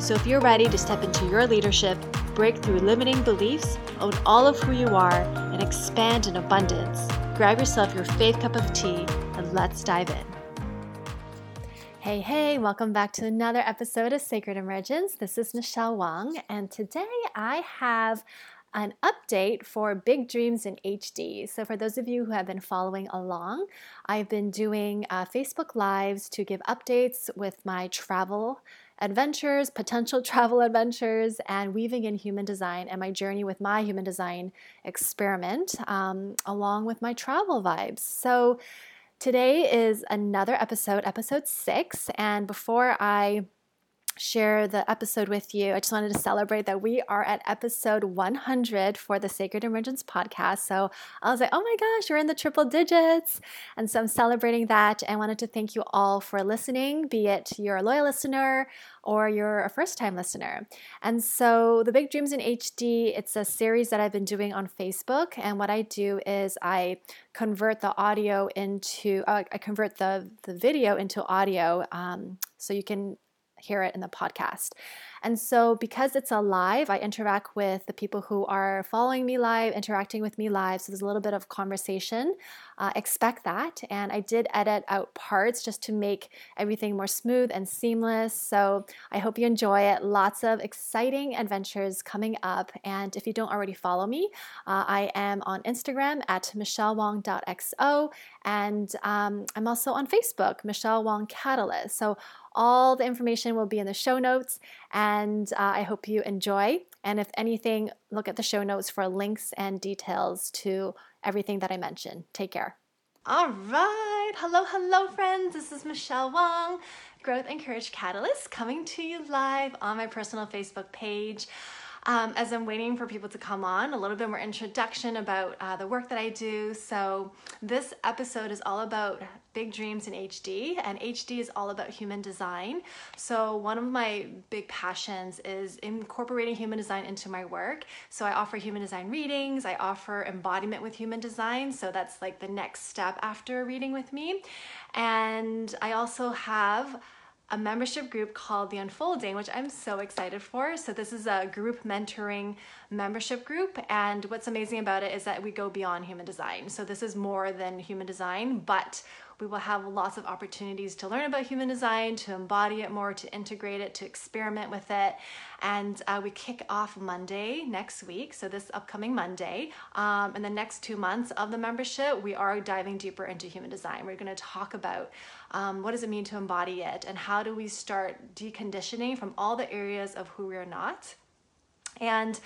So if you're ready to step into your leadership, break through limiting beliefs, own all of who you are, and expand in abundance, grab yourself your faith cup of tea and let's dive in. Hey, hey, welcome back to another episode of Sacred Emergence. This is Michelle Wong, and today I have an update for Big Dreams in HD. So, for those of you who have been following along, I've been doing uh, Facebook Lives to give updates with my travel adventures, potential travel adventures, and weaving in human design and my journey with my human design experiment, um, along with my travel vibes. So, today is another episode, episode six. And before I share the episode with you. I just wanted to celebrate that we are at episode 100 for the Sacred Emergence podcast. So I was like, oh my gosh, we're in the triple digits. And so I'm celebrating that I wanted to thank you all for listening, be it you're a loyal listener or you're a first time listener. And so the Big Dreams in HD, it's a series that I've been doing on Facebook. And what I do is I convert the audio into, uh, I convert the, the video into audio um, so you can hear it in the podcast. And so, because it's a live, I interact with the people who are following me live, interacting with me live. So, there's a little bit of conversation. Uh, expect that. And I did edit out parts just to make everything more smooth and seamless. So, I hope you enjoy it. Lots of exciting adventures coming up. And if you don't already follow me, uh, I am on Instagram at michellewong.xo. And um, I'm also on Facebook, Michelle Wong Catalyst. So, all the information will be in the show notes, and uh, I hope you enjoy. And if anything, look at the show notes for links and details to everything that I mentioned. Take care. All right. Hello, hello, friends. This is Michelle Wong, Growth and Courage Catalyst, coming to you live on my personal Facebook page. Um, as I'm waiting for people to come on, a little bit more introduction about uh, the work that I do. So, this episode is all about big dreams in HD, and HD is all about human design. So, one of my big passions is incorporating human design into my work. So, I offer human design readings, I offer embodiment with human design. So, that's like the next step after a reading with me. And I also have a membership group called The Unfolding, which I'm so excited for. So, this is a group mentoring membership group. And what's amazing about it is that we go beyond human design. So, this is more than human design, but we will have lots of opportunities to learn about human design, to embody it more, to integrate it, to experiment with it. And uh, we kick off Monday next week, so this upcoming Monday. Um, in the next two months of the membership, we are diving deeper into human design. We're going to talk about um, what does it mean to embody it and how do we start deconditioning from all the areas of who we are not. And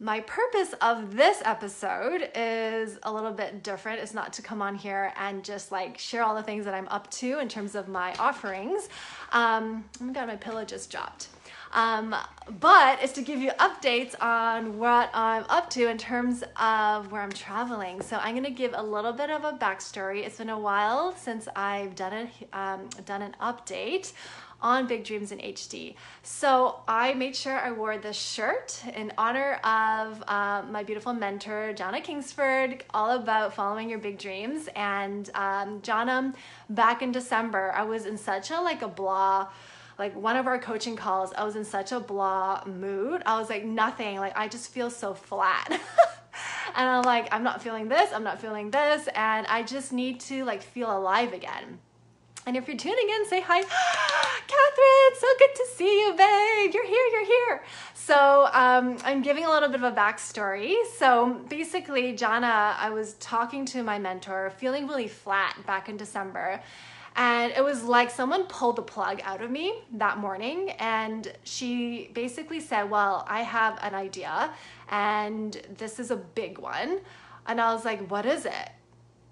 my purpose of this episode is a little bit different. It's not to come on here and just like share all the things that I'm up to in terms of my offerings. Um, oh my god, my pillow just dropped. Um, but it's to give you updates on what I'm up to in terms of where I'm traveling. So I'm going to give a little bit of a backstory. It's been a while since I've done a, um, done an update on Big Dreams in HD. So I made sure I wore this shirt in honor of uh, my beautiful mentor, Jana Kingsford, all about following your big dreams. And um, Jana, back in December, I was in such a like a blah like one of our coaching calls, I was in such a blah mood. I was like, nothing. Like, I just feel so flat. and I'm like, I'm not feeling this, I'm not feeling this. And I just need to like feel alive again. And if you're tuning in, say hi, Catherine. So good to see you, babe. You're here. You're here. So um, I'm giving a little bit of a backstory. So basically, Jana, I was talking to my mentor, feeling really flat back in December. And it was like someone pulled the plug out of me that morning. And she basically said, Well, I have an idea, and this is a big one. And I was like, What is it?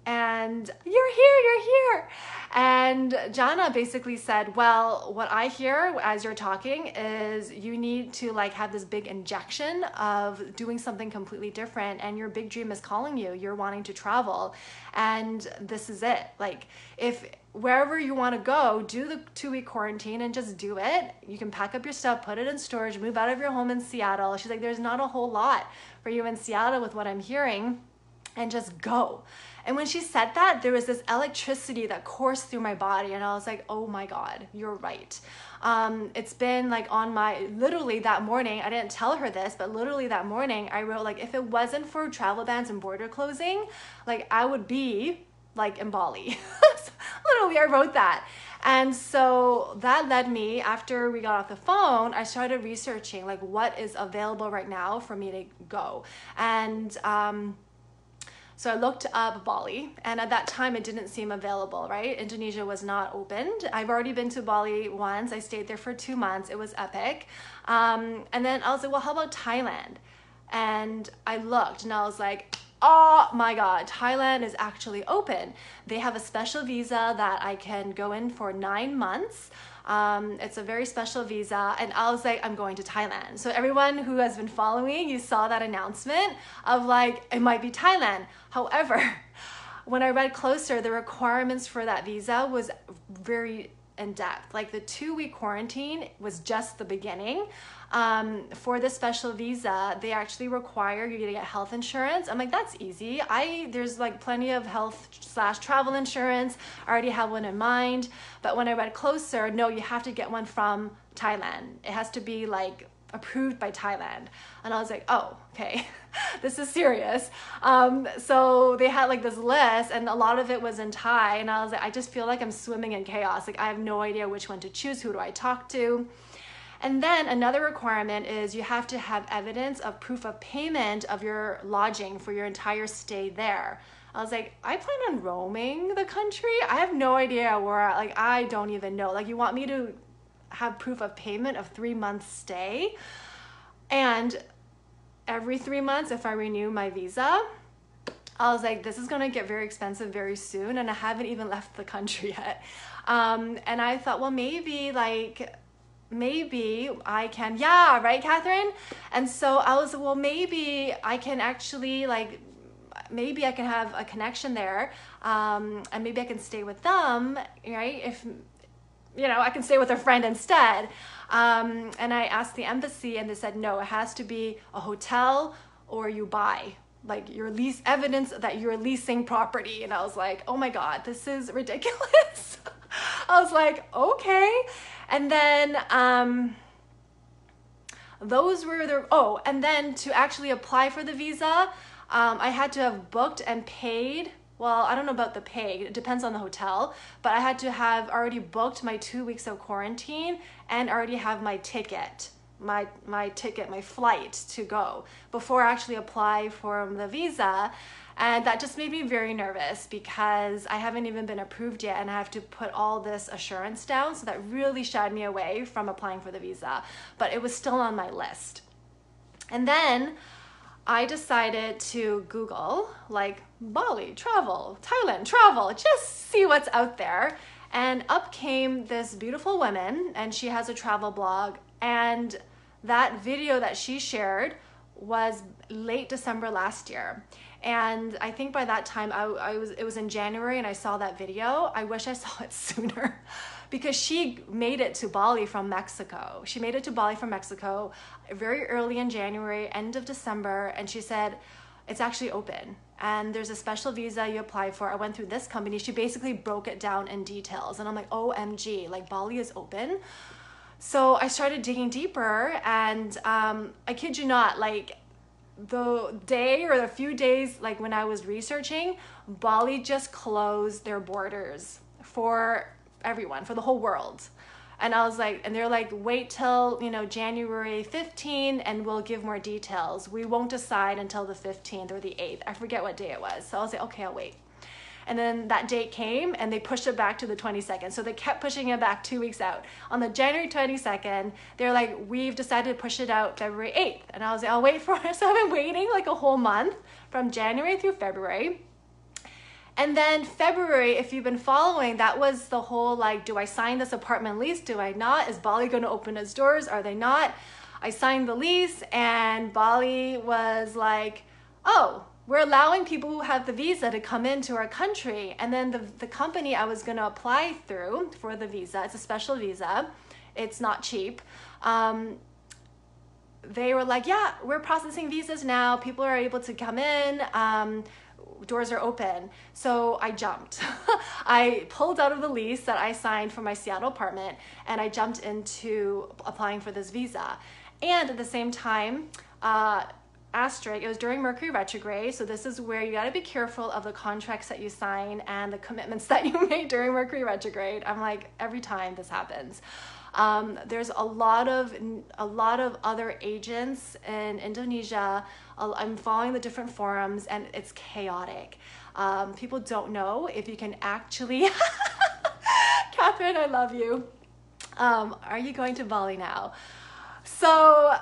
And you're here, you're here. And Jana basically said, Well, what I hear as you're talking is you need to like have this big injection of doing something completely different. And your big dream is calling you. You're wanting to travel. And this is it. Like, if wherever you want to go, do the two week quarantine and just do it. You can pack up your stuff, put it in storage, move out of your home in Seattle. She's like, There's not a whole lot for you in Seattle with what I'm hearing. And just go. And when she said that, there was this electricity that coursed through my body, and I was like, oh my God, you're right. Um, it's been like on my literally that morning, I didn't tell her this, but literally that morning, I wrote, like, if it wasn't for travel bans and border closing, like, I would be like in Bali. literally, I wrote that. And so that led me, after we got off the phone, I started researching like what is available right now for me to go. And, um, so I looked up Bali, and at that time it didn't seem available, right? Indonesia was not opened. I've already been to Bali once. I stayed there for two months. It was epic. Um, and then I was like, well, how about Thailand? And I looked and I was like, oh my God, Thailand is actually open. They have a special visa that I can go in for nine months. Um, it's a very special visa. And I was like, I'm going to Thailand. So everyone who has been following, you saw that announcement of like, it might be Thailand. However, when I read closer, the requirements for that visa was very in depth. Like the two week quarantine was just the beginning. Um, for the special visa, they actually require you to get health insurance. I'm like, that's easy. I there's like plenty of health slash travel insurance. I already have one in mind. But when I read closer, no, you have to get one from Thailand. It has to be like approved by Thailand. And I was like, oh, okay, this is serious. Um, so they had like this list, and a lot of it was in Thai. And I was like, I just feel like I'm swimming in chaos. Like, I have no idea which one to choose. Who do I talk to? And then another requirement is you have to have evidence of proof of payment of your lodging for your entire stay there. I was like, I plan on roaming the country. I have no idea where, like, I don't even know. Like, you want me to have proof of payment of three months stay? And every three months, if I renew my visa, I was like, this is gonna get very expensive very soon, and I haven't even left the country yet. Um, and I thought, well, maybe like maybe I can, yeah, right, Catherine? And so I was, well, maybe I can actually like, maybe I can have a connection there, um, and maybe I can stay with them, right? If you know, I can stay with a friend instead. Um, and I asked the embassy, and they said no, it has to be a hotel or you buy like your lease evidence that you're leasing property. And I was like, oh my god, this is ridiculous. I was like, okay. And then um, those were the, oh, and then to actually apply for the visa, um, I had to have booked and paid. Well, I don't know about the pay, it depends on the hotel, but I had to have already booked my two weeks of quarantine and already have my ticket my my ticket, my flight to go before I actually apply for the visa. And that just made me very nervous because I haven't even been approved yet and I have to put all this assurance down. So that really shied me away from applying for the visa. But it was still on my list. And then I decided to Google like Bali travel, Thailand travel, just see what's out there. And up came this beautiful woman, and she has a travel blog. And that video that she shared was late December last year. And I think by that time, I, I, was it was in January, and I saw that video. I wish I saw it sooner, because she made it to Bali from Mexico. She made it to Bali from Mexico very early in January, end of December, and she said it's actually open and there's a special visa you apply for. I went through this company. She basically broke it down in details, and I'm like, OMG, like Bali is open. So I started digging deeper, and um, I kid you not, like the day or the few days like when I was researching, Bali just closed their borders for everyone, for the whole world. And I was like, and they're like, wait till, you know, January 15 and we'll give more details. We won't decide until the 15th or the 8th. I forget what day it was. So I was like, okay, I'll wait. And then that date came and they pushed it back to the 22nd. So they kept pushing it back two weeks out. On the January 22nd, they're like, we've decided to push it out February 8th. And I was like, I'll wait for it. So I've been waiting like a whole month from January through February. And then February, if you've been following, that was the whole like, do I sign this apartment lease? Do I not? Is Bali going to open its doors? Are they not? I signed the lease, and Bali was like, oh, we're allowing people who have the visa to come into our country. And then the, the company I was going to apply through for the visa, it's a special visa, it's not cheap. Um, they were like, yeah, we're processing visas now. People are able to come in. Um, doors are open. So I jumped. I pulled out of the lease that I signed for my Seattle apartment and I jumped into applying for this visa. And at the same time, uh, asterisk, it was during Mercury retrograde. So this is where you got to be careful of the contracts that you sign and the commitments that you make during Mercury retrograde. I'm like, every time this happens. Um, there's a lot of a lot of other agents in Indonesia. I'm following the different forums, and it's chaotic. Um, people don't know if you can actually. Catherine, I love you. Um, are you going to Bali now? So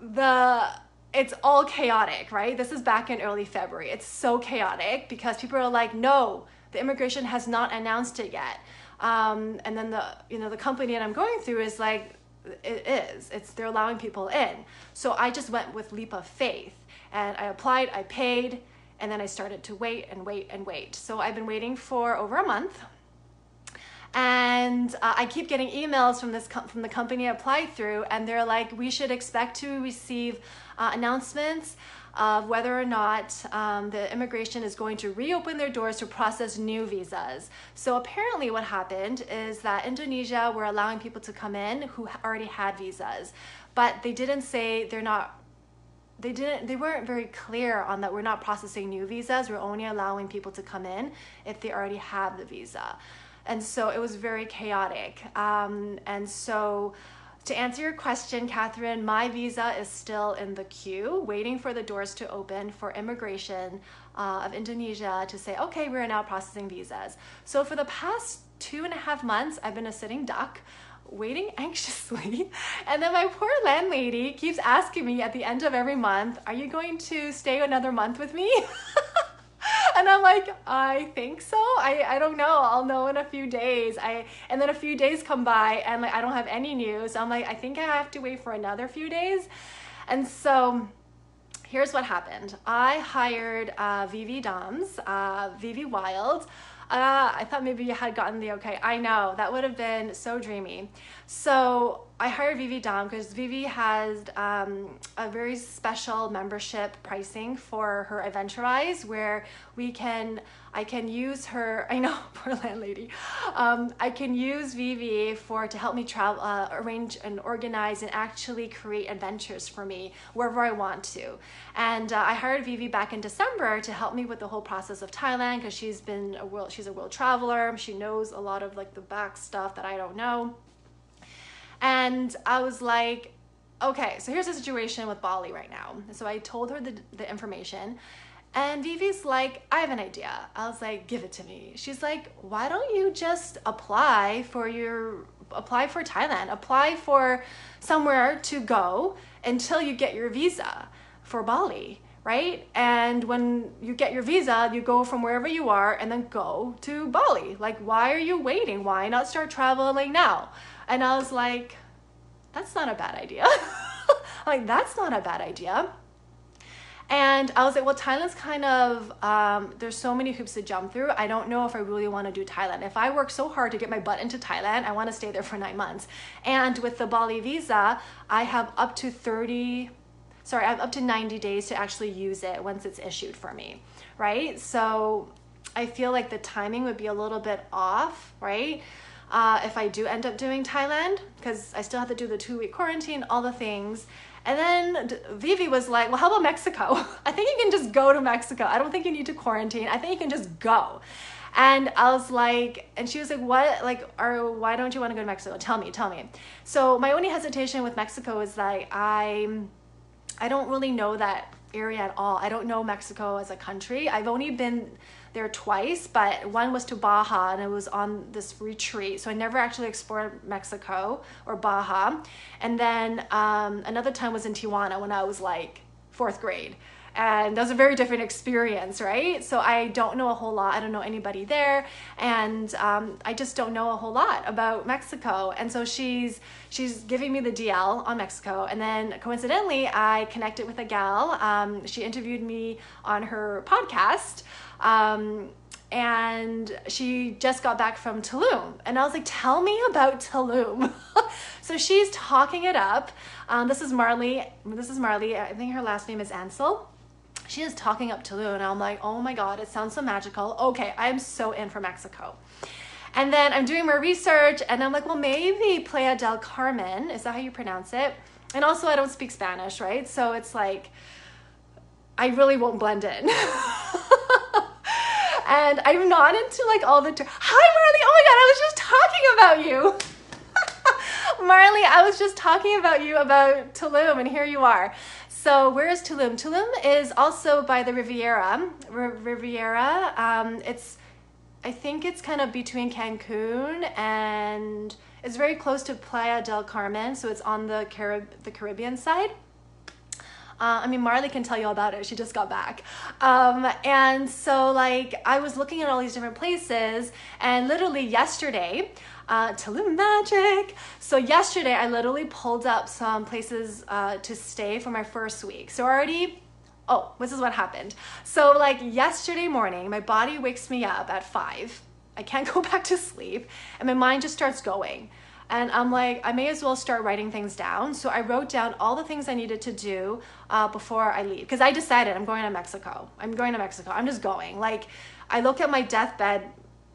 the it's all chaotic, right? This is back in early February. It's so chaotic because people are like, no, the immigration has not announced it yet. Um, and then the you know the company that I'm going through is like it is it's they're allowing people in. So I just went with leap of faith and I applied, I paid, and then I started to wait and wait and wait. So I've been waiting for over a month. And uh, I keep getting emails from this from the company I applied through, and they're like, "We should expect to receive uh, announcements of whether or not um, the immigration is going to reopen their doors to process new visas. So apparently, what happened is that Indonesia were allowing people to come in who already had visas, but they didn't say they're not. They didn't. They weren't very clear on that. We're not processing new visas. We're only allowing people to come in if they already have the visa, and so it was very chaotic. Um, and so to answer your question, Catherine, my visa is still in the queue, waiting for the doors to open for immigration uh, of Indonesia to say, okay, we're now processing visas. So for the past two and a half months, I've been a sitting duck waiting anxiously. And then my poor landlady keeps asking me at the end of every month, Are you going to stay another month with me? and I'm like, I think so. I, I don't know. I'll know in a few days. I and then a few days come by and like I don't have any news. I'm like, I think I have to wait for another few days. And so here's what happened. I hired uh, Vivi Doms, uh, Vivi Wild. Uh, I thought maybe you had gotten the okay. I know that would have been so dreamy. So I hired Vivi Dom because Vivi has um, a very special membership pricing for her Adventurize where we can, I can use her, I know, poor landlady, um, I can use Vivi for, to help me travel, uh, arrange and organize and actually create adventures for me wherever I want to. And uh, I hired Vivi back in December to help me with the whole process of Thailand because she's been a world, she's a world traveler. She knows a lot of like the back stuff that I don't know. And I was like, okay, so here's the situation with Bali right now. So I told her the, the information. And Vivi's like, I have an idea. I was like, give it to me. She's like, why don't you just apply for your apply for Thailand, apply for somewhere to go until you get your visa for Bali, right? And when you get your visa, you go from wherever you are and then go to Bali. Like, why are you waiting? Why not start traveling now? And I was like, that's not a bad idea. like, that's not a bad idea. And I was like, well, Thailand's kind of, um, there's so many hoops to jump through. I don't know if I really want to do Thailand. If I work so hard to get my butt into Thailand, I want to stay there for nine months. And with the Bali visa, I have up to 30, sorry, I have up to 90 days to actually use it once it's issued for me, right? So I feel like the timing would be a little bit off, right? uh, if I do end up doing Thailand, because I still have to do the two week quarantine, all the things. And then Vivi was like, well, how about Mexico? I think you can just go to Mexico. I don't think you need to quarantine. I think you can just go. And I was like, and she was like, what, like, or why don't you want to go to Mexico? Tell me, tell me. So my only hesitation with Mexico is that I, I don't really know that area at all. I don't know Mexico as a country. I've only been there twice, but one was to Baja and it was on this retreat. So I never actually explored Mexico or Baja. And then um, another time was in Tijuana when I was like fourth grade. And that was a very different experience, right? So I don't know a whole lot. I don't know anybody there, and um, I just don't know a whole lot about Mexico. And so she's she's giving me the DL on Mexico, and then coincidentally, I connected with a gal. Um, she interviewed me on her podcast. Um, and she just got back from Tulum. And I was like, tell me about Tulum. so she's talking it up. Um, this is Marley. This is Marley. I think her last name is Ansel she is talking up Tulum, and I'm like, oh my god, it sounds so magical. Okay, I'm so in for Mexico. And then I'm doing more research, and I'm like, well, maybe Playa del Carmen, is that how you pronounce it? And also, I don't speak Spanish, right? So it's like, I really won't blend in. and I'm not into like all the. Ter- Hi, Marley. Oh my god, I was just talking about you. Marley, I was just talking about you about Tulum, and here you are. So where is Tulum? Tulum is also by the Riviera. R- Riviera. Um, it's, I think it's kind of between Cancun and it's very close to Playa del Carmen. So it's on the Carib the Caribbean side. Uh, I mean, Marley can tell you all about it. She just got back. Um, and so, like, I was looking at all these different places, and literally yesterday, uh, Tulum Magic. So yesterday, I literally pulled up some places uh, to stay for my first week. So already, oh, this is what happened. So like yesterday morning, my body wakes me up at five. I can't go back to sleep, and my mind just starts going. And I'm like, I may as well start writing things down. So I wrote down all the things I needed to do uh, before I leave. Because I decided I'm going to Mexico. I'm going to Mexico. I'm just going. Like, I look at my deathbed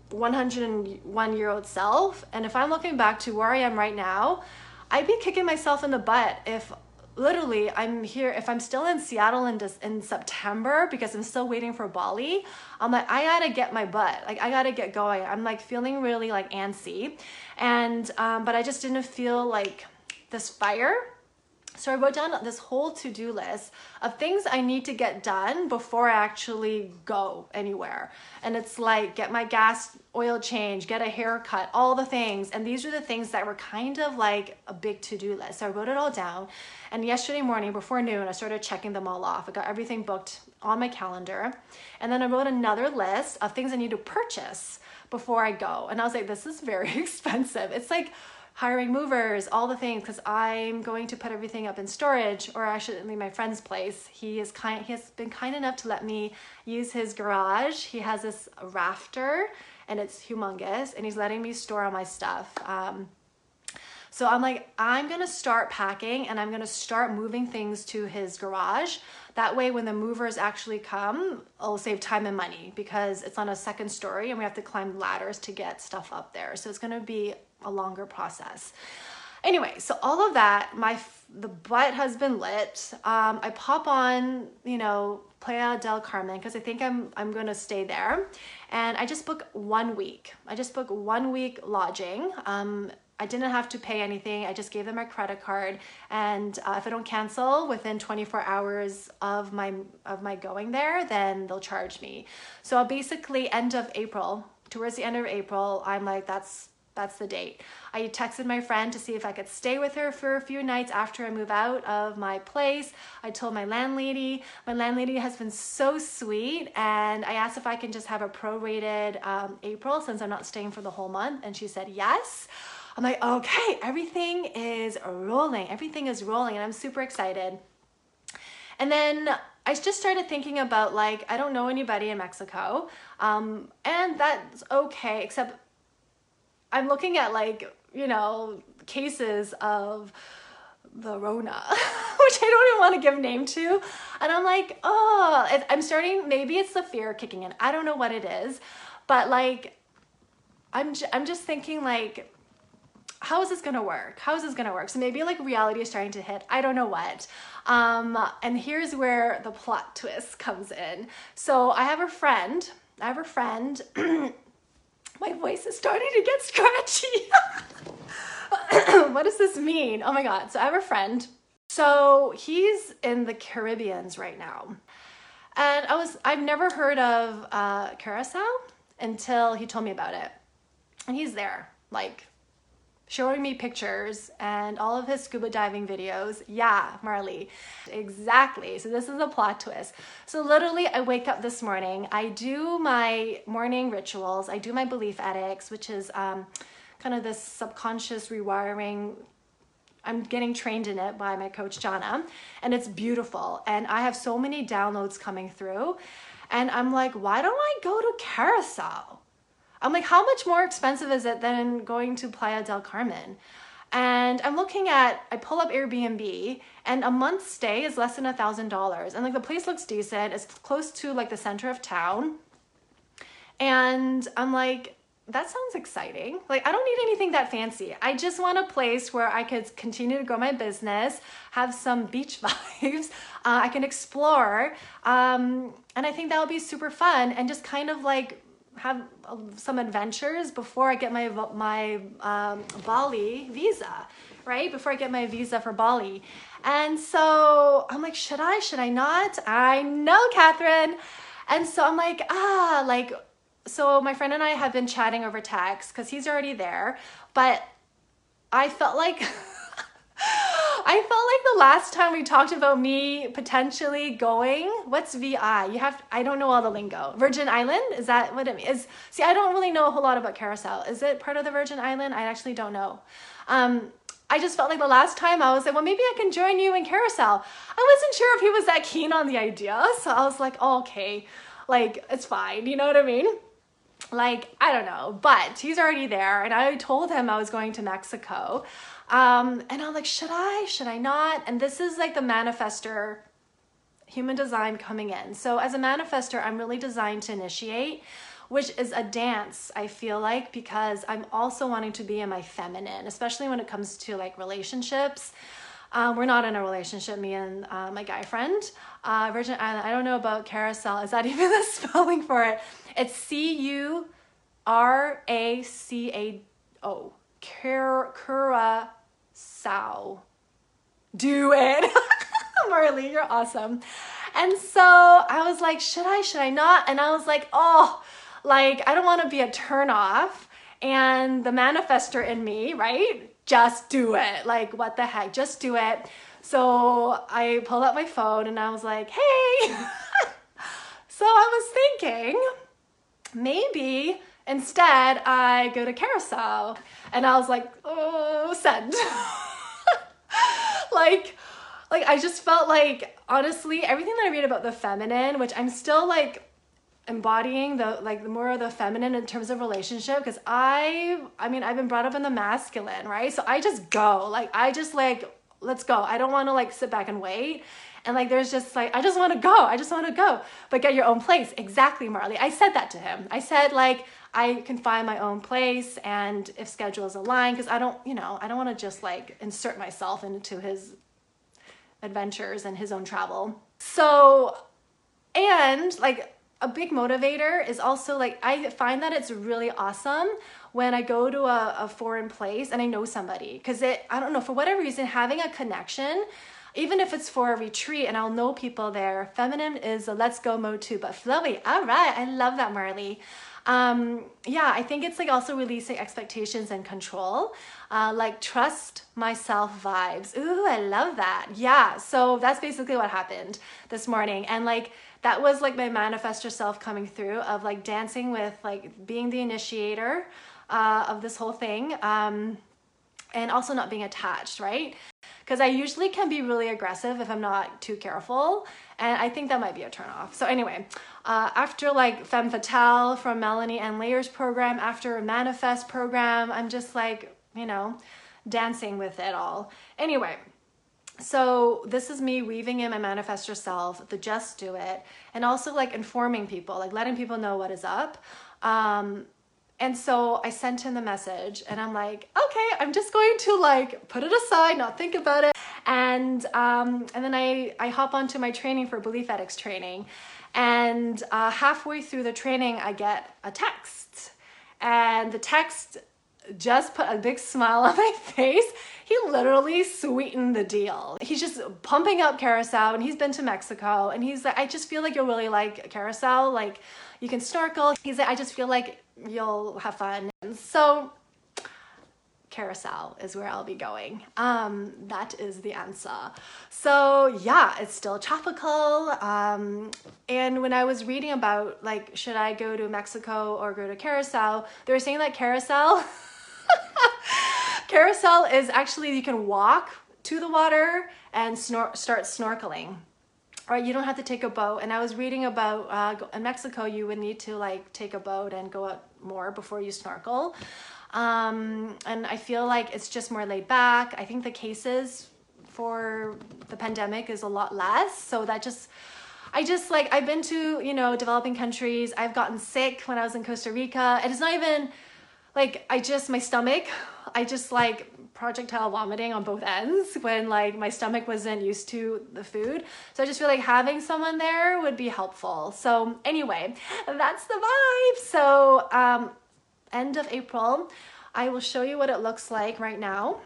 101 year old self. And if I'm looking back to where I am right now, I'd be kicking myself in the butt if literally I'm here, if I'm still in Seattle in, in September because I'm still waiting for Bali, I'm like, I gotta get my butt. Like, I gotta get going. I'm like feeling really like antsy. And, um, but I just didn't feel like this fire so I wrote down this whole to-do list of things I need to get done before I actually go anywhere. And it's like get my gas oil change, get a haircut, all the things. And these are the things that were kind of like a big to-do list. So I wrote it all down. And yesterday morning before noon, I started checking them all off. I got everything booked on my calendar. And then I wrote another list of things I need to purchase before I go. And I was like, this is very expensive. It's like hiring movers, all the things, because I'm going to put everything up in storage, or I should actually my friend's place. He is kind. He has been kind enough to let me use his garage. He has this rafter, and it's humongous, and he's letting me store all my stuff. Um, so I'm like, I'm gonna start packing and I'm gonna start moving things to his garage. That way, when the movers actually come, I'll save time and money because it's on a second story and we have to climb ladders to get stuff up there. So it's gonna be a longer process. Anyway, so all of that, my the butt has been lit. Um, I pop on, you know, Playa del Carmen because I think I'm I'm gonna stay there, and I just book one week. I just book one week lodging. Um, I didn't have to pay anything. I just gave them my credit card, and uh, if I don't cancel within 24 hours of my of my going there, then they'll charge me. So basically end of April, towards the end of April, I'm like, that's that's the date. I texted my friend to see if I could stay with her for a few nights after I move out of my place. I told my landlady. My landlady has been so sweet, and I asked if I can just have a prorated um, April since I'm not staying for the whole month, and she said yes. I'm like, okay, everything is rolling. Everything is rolling, and I'm super excited. And then I just started thinking about like, I don't know anybody in Mexico, um, and that's okay, except I'm looking at like, you know, cases of the Rona, which I don't even want to give name to. And I'm like, oh, I'm starting, maybe it's the fear kicking in. I don't know what it is, but like, I'm, j- I'm just thinking like, how is this gonna work? How is this gonna work? So maybe like reality is starting to hit. I don't know what. Um, and here's where the plot twist comes in. So I have a friend. I have a friend My voice is starting to get scratchy. what does this mean? Oh my God. So I have a friend. So he's in the Caribbeans right now. And I was, I've never heard of uh, Curacao until he told me about it. And he's there, like showing me pictures and all of his scuba diving videos. Yeah, Marley. Exactly. So this is a plot twist. So literally I wake up this morning, I do my morning rituals, I do my belief ethics, which is um, kind of this subconscious rewiring I'm getting trained in it by my coach Jana, and it's beautiful. And I have so many downloads coming through. And I'm like, why don't I go to Carousel? I'm like, how much more expensive is it than going to Playa del Carmen? And I'm looking at, I pull up Airbnb and a month stay is less than a thousand dollars. And like the place looks decent, it's close to like the center of town. And I'm like, that sounds exciting. Like, I don't need anything that fancy. I just want a place where I could continue to grow my business, have some beach vibes, uh, I can explore. Um, and I think that would be super fun and just kind of like have some adventures before I get my my um, Bali visa, right? Before I get my visa for Bali, and so I'm like, should I? Should I not? I know, Catherine, and so I'm like, ah, like, so my friend and I have been chatting over text because he's already there, but I felt like. I felt like the last time we talked about me potentially going, what's VI? You have, I don't know all the lingo. Virgin Island? Is that what it is? See, I don't really know a whole lot about Carousel. Is it part of the Virgin Island? I actually don't know. Um, I just felt like the last time I was like, well, maybe I can join you in Carousel. I wasn't sure if he was that keen on the idea. So I was like, oh, okay, like it's fine. You know what I mean? Like, I don't know, but he's already there. And I told him I was going to Mexico. Um, and I'm like, should I? Should I not? And this is like the manifester human design coming in. So as a manifester, I'm really designed to initiate, which is a dance, I feel like, because I'm also wanting to be in my feminine, especially when it comes to like relationships. Um, we're not in a relationship, me and uh, my guy friend. Uh, Virgin Island, I don't know about carousel. Is that even the spelling for it? It's C U R A C A O. Cura Sao. Do it. Marley, you're awesome. And so I was like, should I, should I not? And I was like, oh, like, I don't want to be a turnoff. And the manifester in me, right? Just do it. Like, what the heck? Just do it. So I pulled out my phone and I was like, hey. so I was thinking, maybe Instead, I go to Carousel and I was like, oh, send. like, like I just felt like honestly everything that I read about the feminine, which I'm still like embodying the like the more of the feminine in terms of relationship because I I mean I've been brought up in the masculine, right? So I just go. Like I just like let's go. I don't want to like sit back and wait. And like there's just like I just want to go. I just want to go. But get your own place. Exactly, Marley. I said that to him. I said like I can find my own place and if schedules align, because I don't, you know, I don't want to just like insert myself into his adventures and his own travel. So, and like a big motivator is also like, I find that it's really awesome when I go to a, a foreign place and I know somebody. Because it, I don't know, for whatever reason, having a connection even if it's for a retreat and I'll know people there, feminine is a let's go mode too, but flowy, all right, I love that, Marley um, yeah, I think it's like also releasing expectations and control, uh, like trust myself vibes. Ooh, I love that. Yeah, so that's basically what happened this morning. And like, that was like my manifestor self coming through of like dancing with like being the initiator uh, of this whole thing um, and also not being attached, right? Because I usually can be really aggressive if I'm not too careful. And I think that might be a turnoff. So anyway, uh, after like Femme Fatale from Melanie Ann Layer's program, after Manifest program, I'm just like, you know, dancing with it all. Anyway, so this is me weaving in my manifestor self, the just do it, and also like informing people, like letting people know what is up. Um, and so I sent him the message and I'm like, okay, I'm just going to like put it aside, not think about it. And um, and then I, I hop onto my training for belief ethics training. And uh, halfway through the training, I get a text. And the text just put a big smile on my face. He literally sweetened the deal. He's just pumping up Carousel and he's been to Mexico and he's like, I just feel like you'll really like Carousel. Like you can snorkel. He's like, I just feel like you'll have fun. So carousel is where I'll be going. Um, that is the answer. So yeah, it's still tropical. Um, and when I was reading about like, should I go to Mexico or go to carousel, they were saying that carousel, carousel is actually you can walk to the water and snor- start snorkeling or you don't have to take a boat. And I was reading about uh, in Mexico, you would need to like take a boat and go out more before you snorkel. Um, and I feel like it's just more laid back. I think the cases for the pandemic is a lot less. So that just, I just like, I've been to, you know, developing countries. I've gotten sick when I was in Costa Rica. And it's not even like, I just, my stomach, I just like projectile vomiting on both ends when like my stomach wasn't used to the food. So I just feel like having someone there would be helpful. So anyway, that's the vibe. So um, end of April, I will show you what it looks like right now.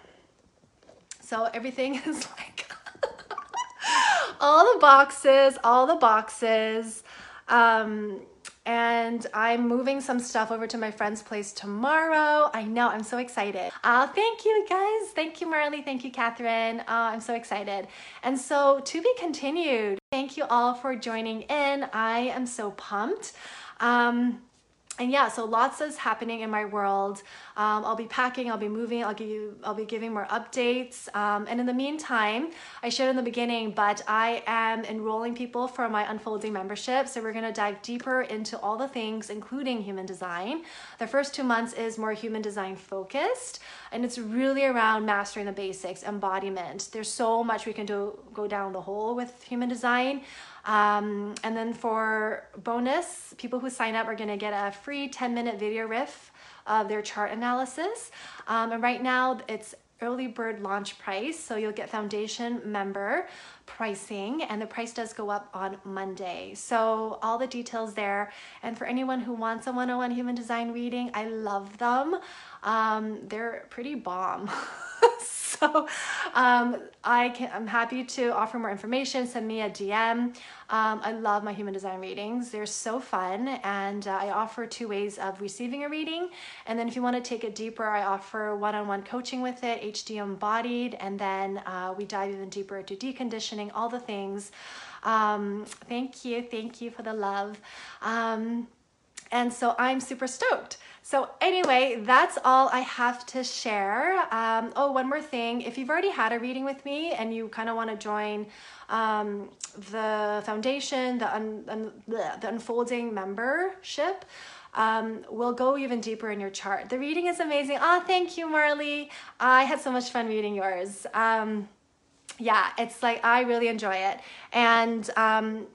So everything is like all the boxes, all the boxes. Um, and I'm moving some stuff over to my friend's place tomorrow. I know, I'm so excited. Uh, thank you guys. Thank you, Marley. Thank you, Catherine. Uh, I'm so excited. And so, to be continued, thank you all for joining in. I am so pumped. Um, and yeah, so lots is happening in my world. Um, I'll be packing, I'll be moving, I'll give you, I'll be giving more updates. Um, and in the meantime, I shared in the beginning, but I am enrolling people for my unfolding membership. So we're gonna dive deeper into all the things, including human design. The first two months is more human design focused, and it's really around mastering the basics, embodiment. There's so much we can do, go down the hole with human design. Um, and then for bonus, people who sign up are going to get a free 10 minute video riff of their chart analysis. Um, and right now it's early bird launch price. So you'll get foundation member pricing and the price does go up on Monday. So all the details there. And for anyone who wants a 101 human design reading, I love them. Um, they're pretty bomb. so um, I can, I'm happy to offer more information. Send me a DM. Um, I love my human design readings. They're so fun. And uh, I offer two ways of receiving a reading. And then if you want to take it deeper, I offer one-on-one coaching with it, HD embodied. And then uh, we dive even deeper into deconditioning, all the things. Um, thank you. Thank you for the love. Um, and so I'm super stoked. So, anyway, that's all I have to share. Um, oh, one more thing. If you've already had a reading with me and you kind of want to join um, the foundation, the, un, un, the unfolding membership, um, we'll go even deeper in your chart. The reading is amazing. Oh, thank you, Marley. I had so much fun reading yours. Um, yeah, it's like I really enjoy it. And um,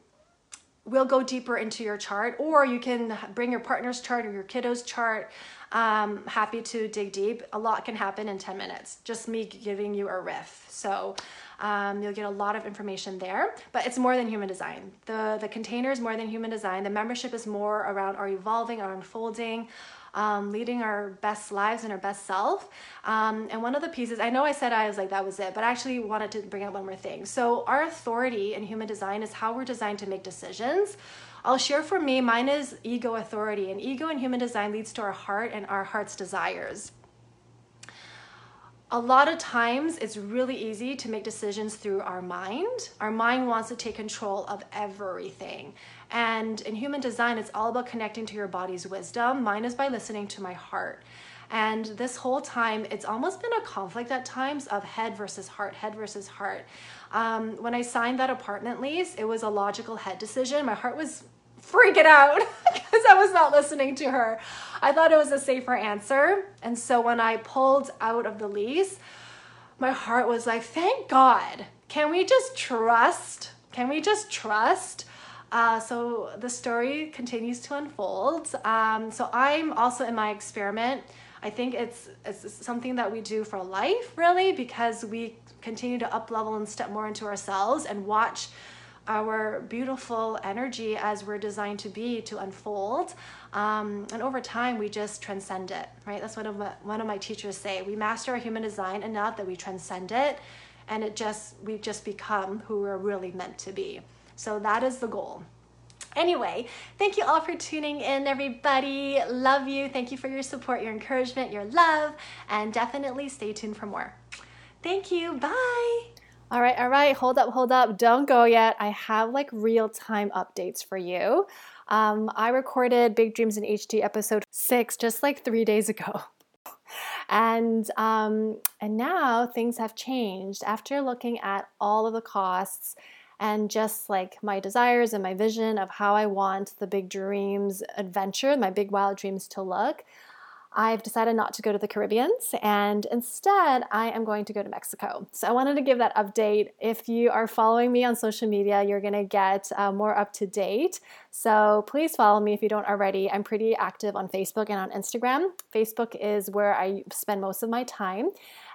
we'll go deeper into your chart, or you can bring your partner's chart or your kiddo's chart. Um, happy to dig deep. A lot can happen in 10 minutes, just me giving you a riff. So um, you'll get a lot of information there, but it's more than human design. The, the container is more than human design. The membership is more around our evolving, our unfolding, um, leading our best lives and our best self. Um, and one of the pieces, I know I said I was like, that was it, but I actually wanted to bring up one more thing. So, our authority in human design is how we're designed to make decisions. I'll share for me, mine is ego authority, and ego in human design leads to our heart and our heart's desires a lot of times it's really easy to make decisions through our mind. Our mind wants to take control of everything. And in human design, it's all about connecting to your body's wisdom. Mine is by listening to my heart. And this whole time, it's almost been a conflict at times of head versus heart, head versus heart. Um, when I signed that apartment lease, it was a logical head decision. My heart was freaking out because I was not listening to her. I thought it was a safer answer. And so when I pulled out of the lease, my heart was like, thank God. Can we just trust? Can we just trust? Uh, so the story continues to unfold. Um, so I'm also in my experiment. I think it's, it's something that we do for life, really, because we continue to up level and step more into ourselves and watch our beautiful energy as we're designed to be to unfold. Um, and over time, we just transcend it, right? That's what one of my teachers say. We master our human design enough that we transcend it, and it just we just become who we're really meant to be. So that is the goal. Anyway, thank you all for tuning in, everybody. Love you. Thank you for your support, your encouragement, your love, and definitely stay tuned for more. Thank you. Bye. All right, all right. Hold up, hold up. Don't go yet. I have like real time updates for you. Um, I recorded Big Dreams in HD episode six just like three days ago. and um, and now things have changed after looking at all of the costs and just like my desires and my vision of how I want the big dreams adventure, my big wild dreams to look. I've decided not to go to the Caribbeans and instead I am going to go to Mexico. So I wanted to give that update. If you are following me on social media, you're going to get uh, more up to date. So please follow me if you don't already. I'm pretty active on Facebook and on Instagram. Facebook is where I spend most of my time.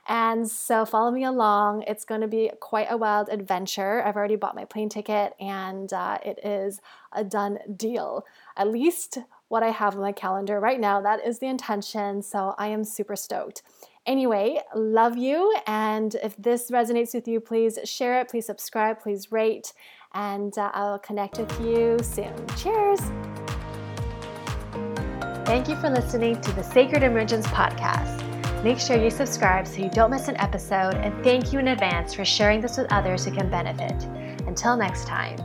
And so follow me along. It's going to be quite a wild adventure. I've already bought my plane ticket and uh, it is a done deal. At least what I have on my calendar right now. That is the intention. So I am super stoked. Anyway, love you. And if this resonates with you, please share it, please subscribe, please rate, and uh, I'll connect with you soon. Cheers. Thank you for listening to the Sacred Emergence podcast. Make sure you subscribe so you don't miss an episode, and thank you in advance for sharing this with others who can benefit. Until next time.